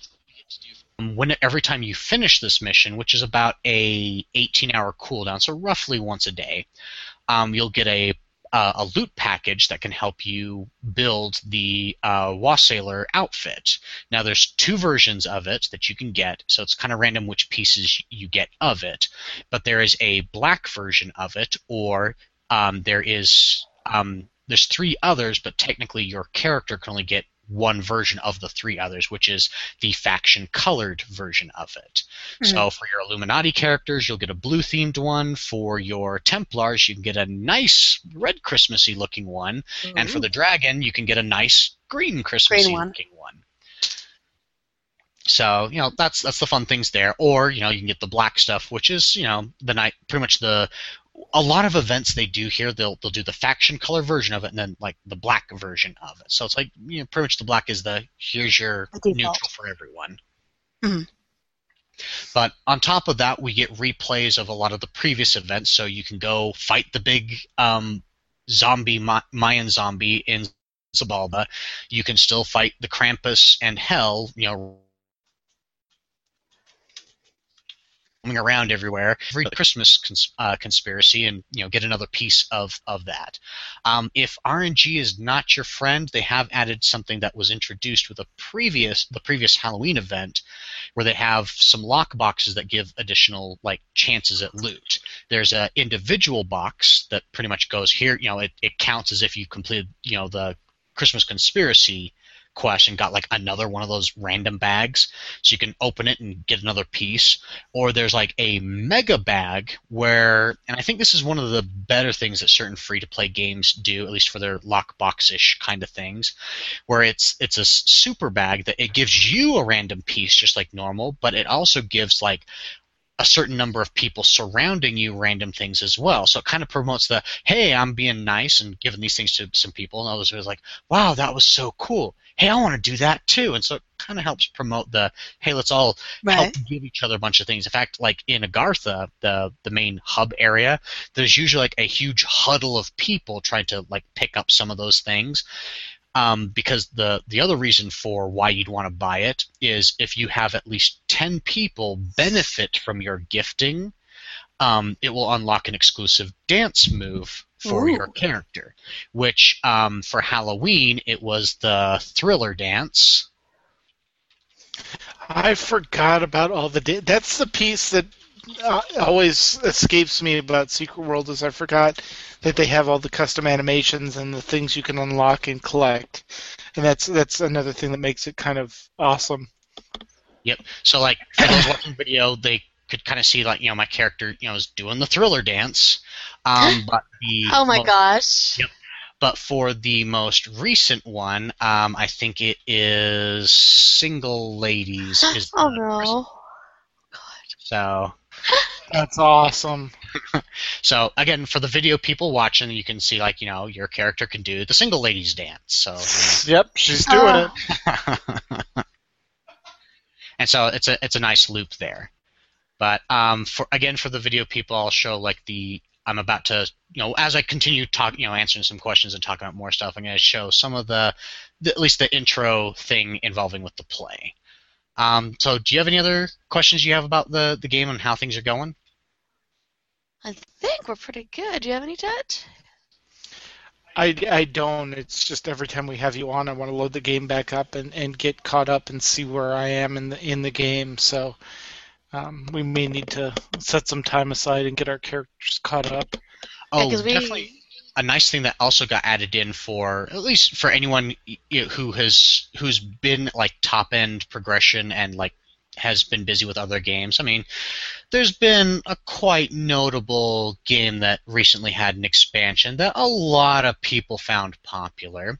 E: when every time you finish this mission, which is about a 18-hour cooldown, so roughly once a day, um, you'll get a uh, a loot package that can help you build the uh, outfit. Now, there's two versions of it that you can get, so it's kind of random which pieces you get of it. But there is a black version of it, or um, there is um, there's three others, but technically your character can only get one version of the three others, which is the faction colored version of it. So hmm. for your Illuminati characters, you'll get a blue themed one. For your Templars, you can get a nice red Christmassy looking one. And for hmm. the dragon, you can get a nice green Christmassy
A: one.
E: looking one. So you know that's that's the fun things there. Or you know you can get the black stuff, which is you know the night pretty much the a lot of events they do here they'll they'll do the faction color version of it and then like the black version of it. So it's like you know pretty much the black is the here's your
A: The
E: neutral for everyone.
A: Mhm.
E: But on top of that, we get replays of a lot of the previous events, so you can go fight the big um, zombie Ma- Mayan zombie in Xibalba. You can still fight the Krampus and Hel, you know, roaming around everywhere. Every Christmas cons- uh, conspiracy, and you know, get another piece of of that. Um, if RNG is not your friend, they have added something that was introduced with a previous the previous Halloween event, where they have some lock boxes that give additional like chances at loot. There's a individual box that pretty much goes here. You know, it, it counts as if you completed you know the Christmas conspiracy quest and got like another one of those random bags so you can open it and get another piece or there's like a mega bag where and i think this is one of the better things that certain free to play games do at least for their lockbox-ish kind of things where it's it's a super bag that it gives you a random piece just like normal but it also gives like a certain number of people surrounding you random things as well. So it kind of promotes the hey, I'm being nice and giving these things to some people, and others was like, wow, that was so cool. Hey, I want to do that too. And so it kind of helps promote the hey, let's all help give each other a bunch of things. In fact, like in Agartha, the the main hub area, there's usually like a huge huddle of people trying to like pick up some of those things. Um, because the the other reason for why you'd want to buy it is if you have at least ten people benefit from your gifting, um, it will unlock an exclusive dance move for
A: Ooh.
E: your character. Which um, for Halloween it was the Thriller dance.
B: I forgot about all the. Da- That's the piece that uh, always escapes me about Secret World is I forgot that they have all the custom animations and the things you can unlock and collect, and that's that's another thing that makes it kind of awesome.
E: Yep. So like for those watching video, they could kind of see like you know my character you know is doing the Thriller dance. Um, but the
A: Oh my
E: mo-
A: gosh.
E: Yep. But for the most recent one, um, I think it is Single Ladies. Is
A: Oh
E: the
A: no.
E: So,
B: That's awesome.
E: so again, for the video people watching, you can see like you know your character can do the Single Ladies dance. So,
B: Yep, she's doing
A: Oh.
B: it.
E: and so it's a it's a nice loop there. But um, for again for the video people, I'll show like the I'm about to you know as I continue talking, you know answering some questions and talking about more stuff, I'm going to show some of the, the at least the intro thing involving with the play. Um, so do you have any other questions you have about the the game and how things are going?
A: I think we're pretty good. Do you have any, Jet?
B: I, I don't. It's just every time we have you on, I want to load the game back up and, and get caught up and see where I am in the in the game. So Um, we may need to set some time aside and get our characters caught up.
E: Oh,
A: 'cause we-
E: definitely. A nice thing that also got added in for at least for anyone y- y- who has who's been like top end progression and like has been busy with other games. I mean, there's been a quite notable game that recently had an expansion that a lot of people found popular.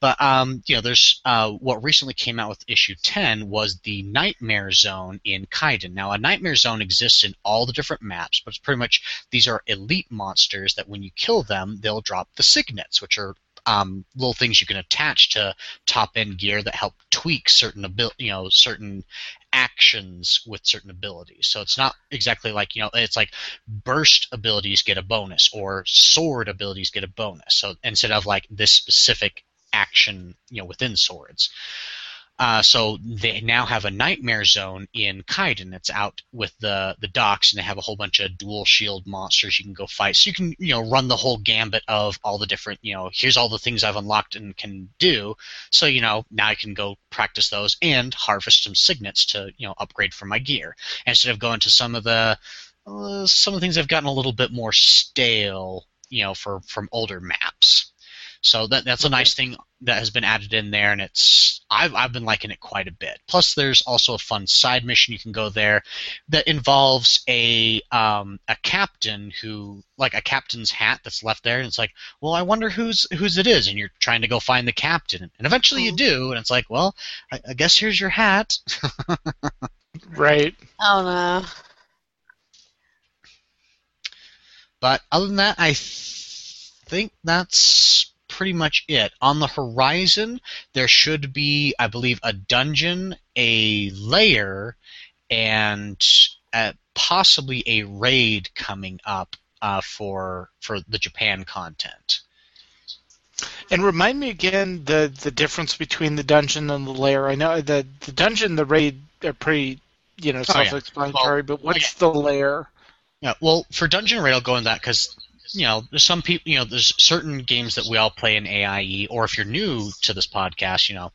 E: But um, you know, there's uh, what recently came out with issue 10 was the Nightmare Zone in Kaidan. Now, a Nightmare Zone exists in all the different maps, but it's pretty much these are elite monsters that when you kill them, they'll drop the signets, which are um, little things you can attach to top end gear that help tweak certain abil- you know certain actions with certain abilities. So it's not exactly like you know it's like burst abilities get a bonus or sword abilities get a bonus. So instead of like this specific action you know within swords. Uh, so they now have a nightmare zone in Kaidan that's out with the the docks, and they have a whole bunch of dual shield monsters you can go fight. So you can you know run the whole gambit of all the different you know here's all the things I've unlocked and can do. So you know now I can go practice those and harvest some signets to you know upgrade for my gear instead of going to some of the uh, some of the things have gotten a little bit more stale you know for from older maps. So that that's a nice thing that has been added in there, and it's I've I've been liking it quite a bit. Plus, there's also a fun side mission you can go there that involves a um, a captain who like a captain's hat that's left there, and it's like, well, I wonder whose whose it is, and you're trying to go find the captain, and eventually you do, and it's like, well, I, I guess here's your hat.
B: Right.
A: Oh no.
E: But other than that, I th- think that's pretty much it. On the horizon, there should be, I believe, a dungeon, a layer, and uh, possibly a raid coming up uh, for for the Japan content.
B: And remind me again the the difference between the dungeon and the lair. I know the the dungeon, the raid are pretty, you know,
E: Oh, yeah.
B: self-explanatory. but what's
E: okay.
B: the lair?
E: Yeah, well, for Dungeon Raid, I'll go in that because you know there's some people, you know, there's certain games that we all play in AIE, or if you're new to this podcast, you know,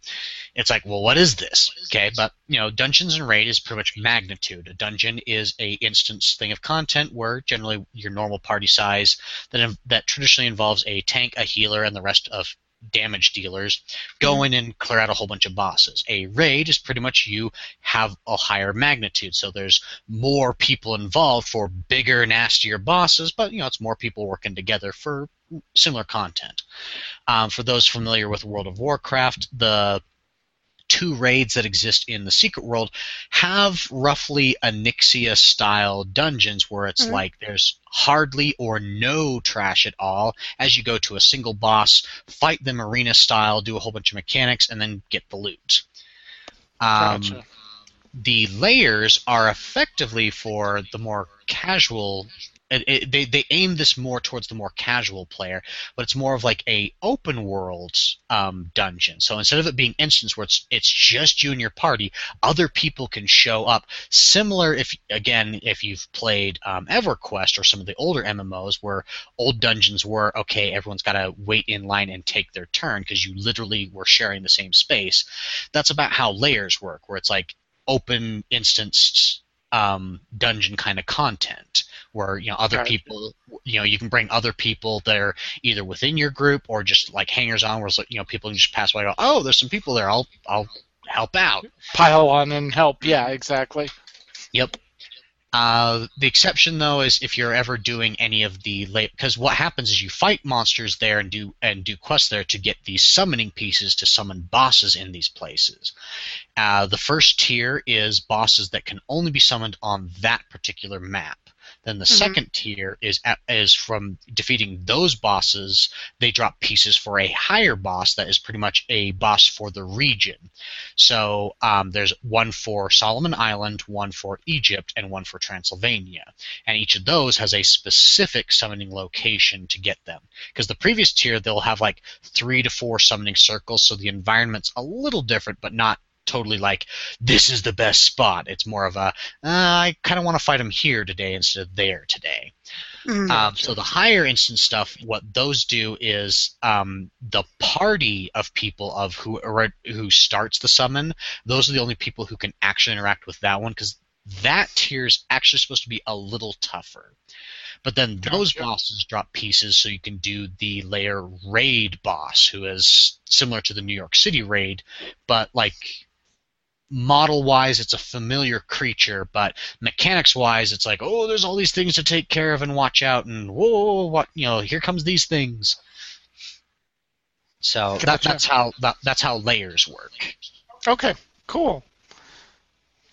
E: it's like, well, what is this? Okay, but you know, Dungeons and Raid is pretty much magnitude. A dungeon is a instance thing of content where generally your normal party size that that traditionally involves a tank, a healer, and the rest of damage dealers go in and clear out a whole bunch of bosses. A raid is pretty much you have a higher magnitude, so there's more people involved for bigger, nastier bosses, but you know it's more people working together for similar content. Um, for those familiar with World of Warcraft, the two raids that exist in the secret world have roughly Onyxia style dungeons where it's
A: Mhm.
E: like there's hardly or no trash at all as you go to a single boss, fight them arena style, do a whole bunch of mechanics, and then get the loot. Um,
B: Gotcha.
E: the layers are effectively for the more casual. It, it, they they aim this more towards the more casual player, but it's more of like a open world um, dungeon. So instead of it being instance where it's it's just you and your party, other people can show up. Similar, if again, if you've played um, EverQuest or some of the older MMOs, where old dungeons were okay, everyone's got to wait in line and take their turn because you literally were sharing the same space. That's about how layers work, where it's like open instanced um, dungeon kind of content where you know other
B: Right.
E: people you know you can bring other people that are either within your group or just like hangers on where it's like, you know people can just pass by and go oh there's some people there I'll I'll help out
B: Pile on and help. Yeah, exactly.
E: Yep. Uh, the exception though is if you're ever doing any of the late because what happens is you fight monsters there and do and do quests there to get these summoning pieces to summon bosses in these places. Uh, the first tier is bosses that can only be summoned on that particular map. Then the
A: Mhm.
E: second tier is is from defeating those bosses. They drop pieces for a higher boss that is pretty much a boss for the region. So um, there's one for Solomon Island, one for Egypt, and one for Transylvania. And each of those has a specific summoning location to get them. Because the previous tier, they'll have like three to four summoning circles, so the environment's a little different, but not totally like this is the best spot. It's more of a uh, I kind of want to fight them here today instead of there today.
A: Mhm.
E: Um, so the higher instance stuff, what those do is um, the party of people of who are- who starts the summon. Those are the only people who can actually interact with that one because That tier is actually supposed to be a little tougher. But then those
B: Gotcha.
E: bosses drop pieces so you can do the layer raid boss, who is similar to the New York City raid, but like model wise it's a familiar creature, but mechanics wise it's like, oh there's all these things to take care of and watch out and whoa what you know, here comes these things. So that, that's how that, that's how layers work.
B: Okay, cool.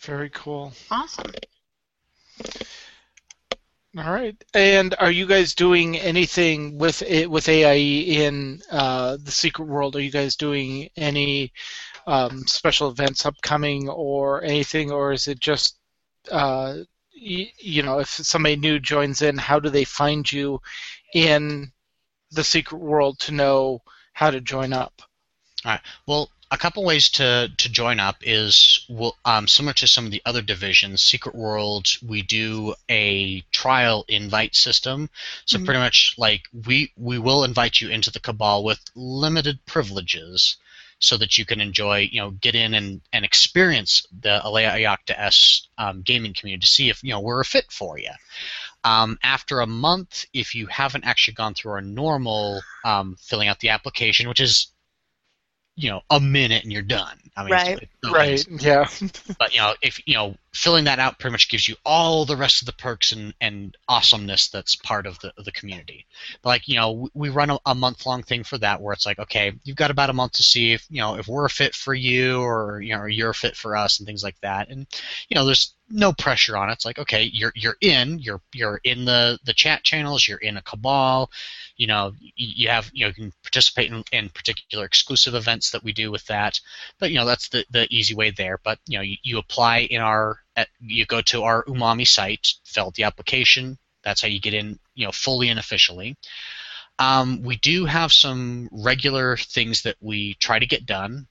B: Very cool.
A: Awesome.
B: All right. And are you guys doing anything with it with AIE in uh, the secret world? Are you guys doing any um, special events upcoming or anything, or is it just uh, y- you know if somebody new joins in, how do they find you in the secret world to know how to join up? All right.
E: Well, a couple ways to, to join up is well, um, similar to some of the other divisions. Secret World, we do a trial invite system. So
B: Mhm.
E: pretty much like we we will invite you into the Cabal with limited privileges, so that you can enjoy, you know, get in and, and experience the Alea Iacta Est um, gaming community to see if you know we're a fit for you. Um, after a month, if you haven't actually gone through our normal um, filling out the application, which is you know a minute and you're done. I mean,
A: Right.
E: it's no
B: Right. Yeah.
E: but you know if you know filling that out pretty much gives you all the rest of the perks and, and awesomeness that's part of the of the community but like you know we, we run a, a month long thing for that where it's like okay you've got about a month to see if you know if we're a fit for you or you know or you're a fit for us and things like that and you know there's no pressure on it. It's like okay you're you're in you're you're in the the chat channels you're in a cabal you know you, have you know you can participate in, in particular exclusive events that we do with that. But you know that's the, the easy way there. But you know you, you apply in our you go to our umami site fill out the application. That's how you get in you know fully and officially. Um, we do have some regular things that we try to get done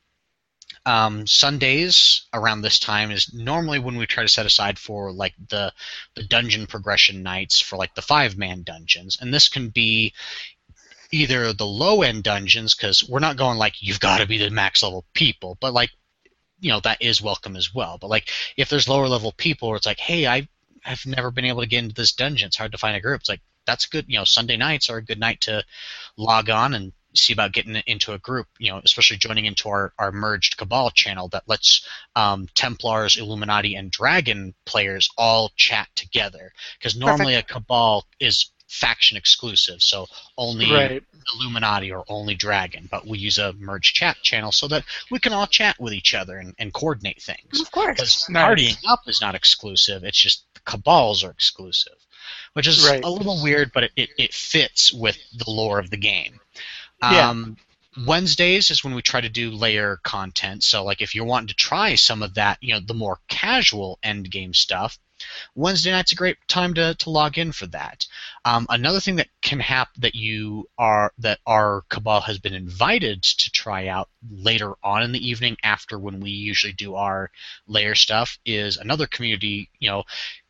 E: um, sundays around this time is normally when we try to set aside for like the the dungeon progression nights for like the five man dungeons. And this can be either the low end dungeons because we're not going like you've got to be the max level people but like you know that is welcome as well. But like if there's lower level people where it's like hey i i've never been able to get into this dungeon. It's hard to find a group. It's like that's good you know sunday nights are a good night to log on and see about getting into a group you know especially joining into our, our merged cabal channel that lets um, templars illuminati and dragon players all chat together because normally a cabal is faction exclusive so only
B: Right.
E: Illuminati or only Dragon, but we use a merge chat channel so that we can all chat with each other and, and coordinate things.
A: Of course.
E: Because
B: Nice.
E: partying up is not exclusive; it's just the cabals are exclusive, which is
B: Right.
E: a little weird, but it, it, it fits with the lore of the game. Um, Wednesdays is when we try to do layer content. So, like, if you're wanting to try some of that, you know, the more casual end game stuff, Wednesday night's a great time to, to log in for that. Um, another thing that can happen that you are that our cabal has been invited to try out later on in the evening after when we usually do our layer stuff is another community. You know,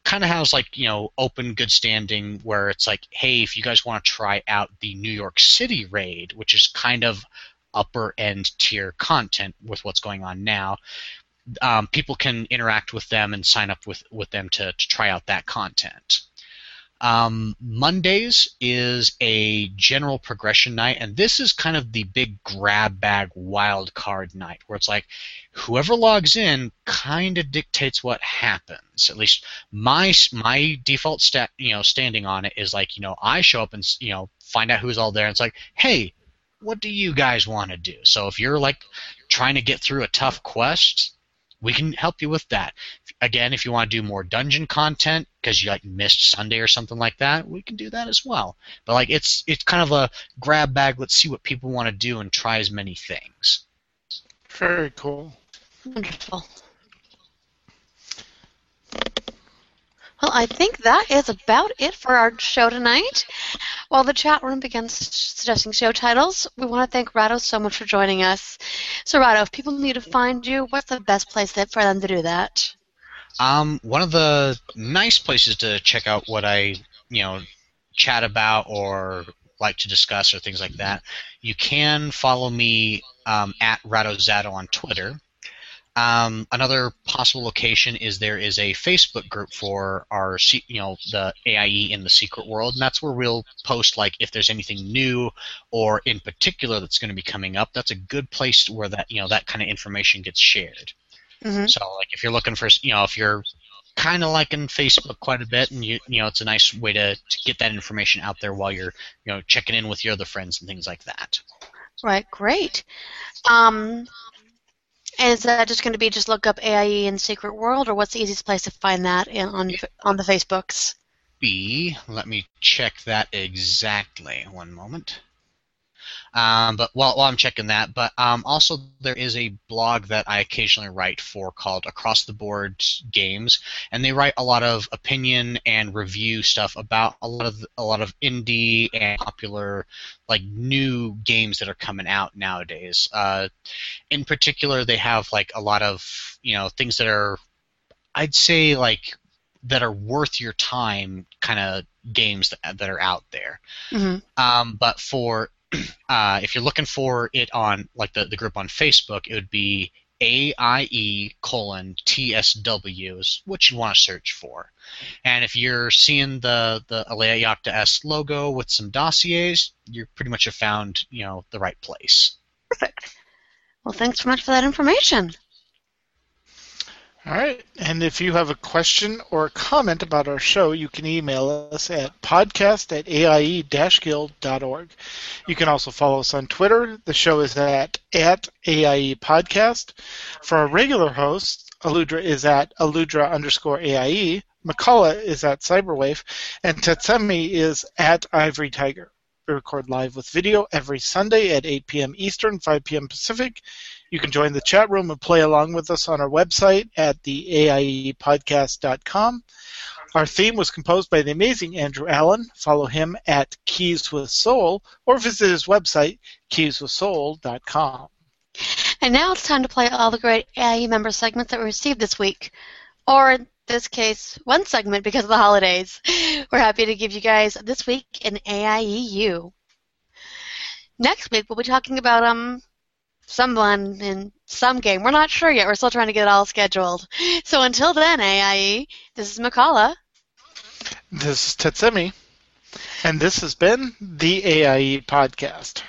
E: kind of has like you know open good standing where it's like, hey, if you guys want to try out the New York City raid, which is kind of upper end tier content with what's going on now um, people can interact with them and sign up with, with them to, to try out that content. Um, Mondays is a general progression night, and this is kind of the big grab bag wild card night where it's like whoever logs in kind of dictates what happens. At least my my default stat, you know, standing on it is like you know I show up and you know find out who's all there. And it's like, hey, what do you guys want to do? So if you're like trying to get through a tough quest, we can help you with that. Again, if you want to do more dungeon content because you like missed Sunday or something like that, we can do that as well. But like it's it's kind of a grab bag. Let's see what people want to do and try as many things.
B: Very cool.
A: Wonderful. Well, I think that is about it for our show tonight. While the chat room begins suggesting show titles, we want to thank Rado so much for joining us. So, Rado, if people need to find you, what's the best place for them to do that?
E: Um, one of the nice places to check out what I you know chat about or like to discuss or things like that, you can follow me um, at Rattozatto on Twitter. Um, another possible location is there is a Facebook group for our, you know, the AIE in the secret world, and that's where we'll post like if there's anything new or in particular that's going to be coming up. That's a good place where that you know that kind of information gets shared.
A: Hmm
E: So like if you're looking for, you know, if you're kind of liking Facebook quite a bit, and you you know it's a nice way to, to get that information out there while you're you know checking in with your other friends and things like that.
A: Right, great. Um, is that just going to be just look up AIE in Secret World, or what's the easiest place to find that in, on on the Facebooks?
E: B. Let me check that exactly. One moment. Um, but while, while I'm checking that, but um, also there is a blog that I occasionally write for called Across the Board Games, and they write a lot of opinion and review stuff about a lot of a lot of indie and popular like new games that are coming out nowadays. Uh, in particular, they have like a lot of you know things that are, I'd say like that are worth your time kind of games that, that are out there.
A: hmm
E: Um, but for uh, if you're looking for it on like the, the group on Facebook, it would be AIE colon TSW is what you want to search for. And if you're seeing the the Alea S logo with some dossiers, you pretty much have found you know the right place.
A: Perfect. Well, thanks so much for that information.
B: All right. And if you have a question or a comment about our show, you can email us at podcast at aie-guild.org. You can also follow us on Twitter. The show is at, at AIE Podcast. For our regular hosts, Alludra is at Alludra underscore AIE. Mkallah is at Cyberwave. And Tetsemi is at Ivory Tiger. We record live with video every Sunday at 8 p.m. Eastern, 5 p.m. Pacific. You can join the chat room and play along with us on our website at the AIEpodcast.com. Our theme was composed by the amazing Andrew Allen. Follow him at Keys with Soul or visit his website, keyswithsoul.com.
A: And now it's time to play all the great AIE member segments that we received this week. Or this case, one segment because of the holidays. We're happy to give you guys this week in AIEU. Next week we'll be talking about um someone in some game. We're not sure yet. We're still trying to get it all scheduled. So until then, AIE, this is Mkallah.
B: This is Tetsemi, and this has been the AIE Podcast.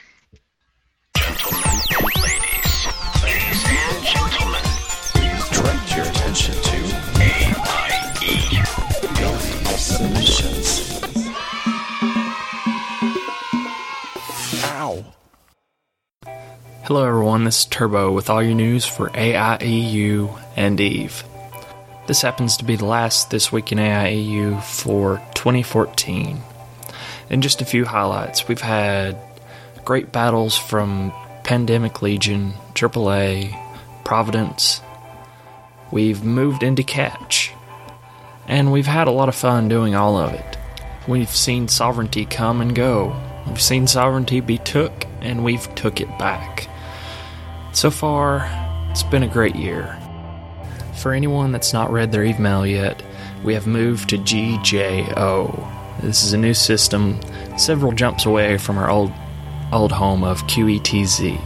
G: Hello, everyone. This is Turbo with all your news for AIEU and EVE. This happens to be the last This Week in AIEU for 2014. And just a few highlights. We've had great battles from Pandemic Legion, AAA, Providence. We've moved into Catch. And we've had a lot of fun doing all of it. We've seen sovereignty come and go. We've seen sovereignty be took, and we've took it back. So far, it's been a great year. For anyone that's not read their email yet, we have moved to GJO. This is a new system, several jumps away from our old old home of QETZ.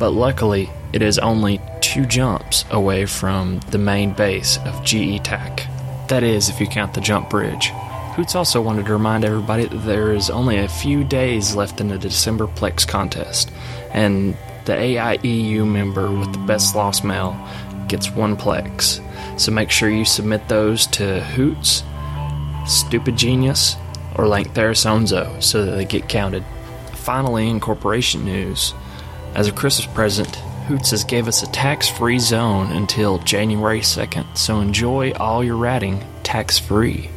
G: But luckily, it is only two jumps away from the main base of GETAC. That is, if you count the jump bridge. Hoots also wanted to remind everybody that there is only a few days left in the December Plex contest, and the AIEU member with the best lost mail gets one Plex. So make sure you submit those to Hoots, Stupid Genius, or Lank Therisonzo so that they get counted. Finally, in corporation news, as a Christmas present, Hoots has gave us a tax-free zone until January 2nd, so enjoy all your ratting tax-free.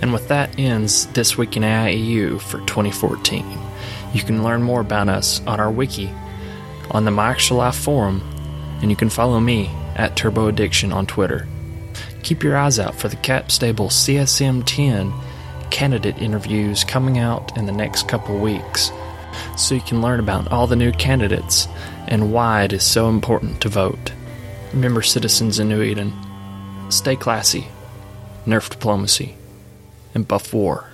G: And with that ends This Week in AIEU for 2014. You can learn more about us on our wiki, on the Actual Life forum, and you can follow me at Turbo Addiction on Twitter. Keep your eyes out for the Capstable CSM 10 candidate interviews coming out in the next couple weeks so you can learn about all the new candidates and why it is so important to vote. Remember, citizens in New Eden, stay classy, nerf diplomacy, and buff war.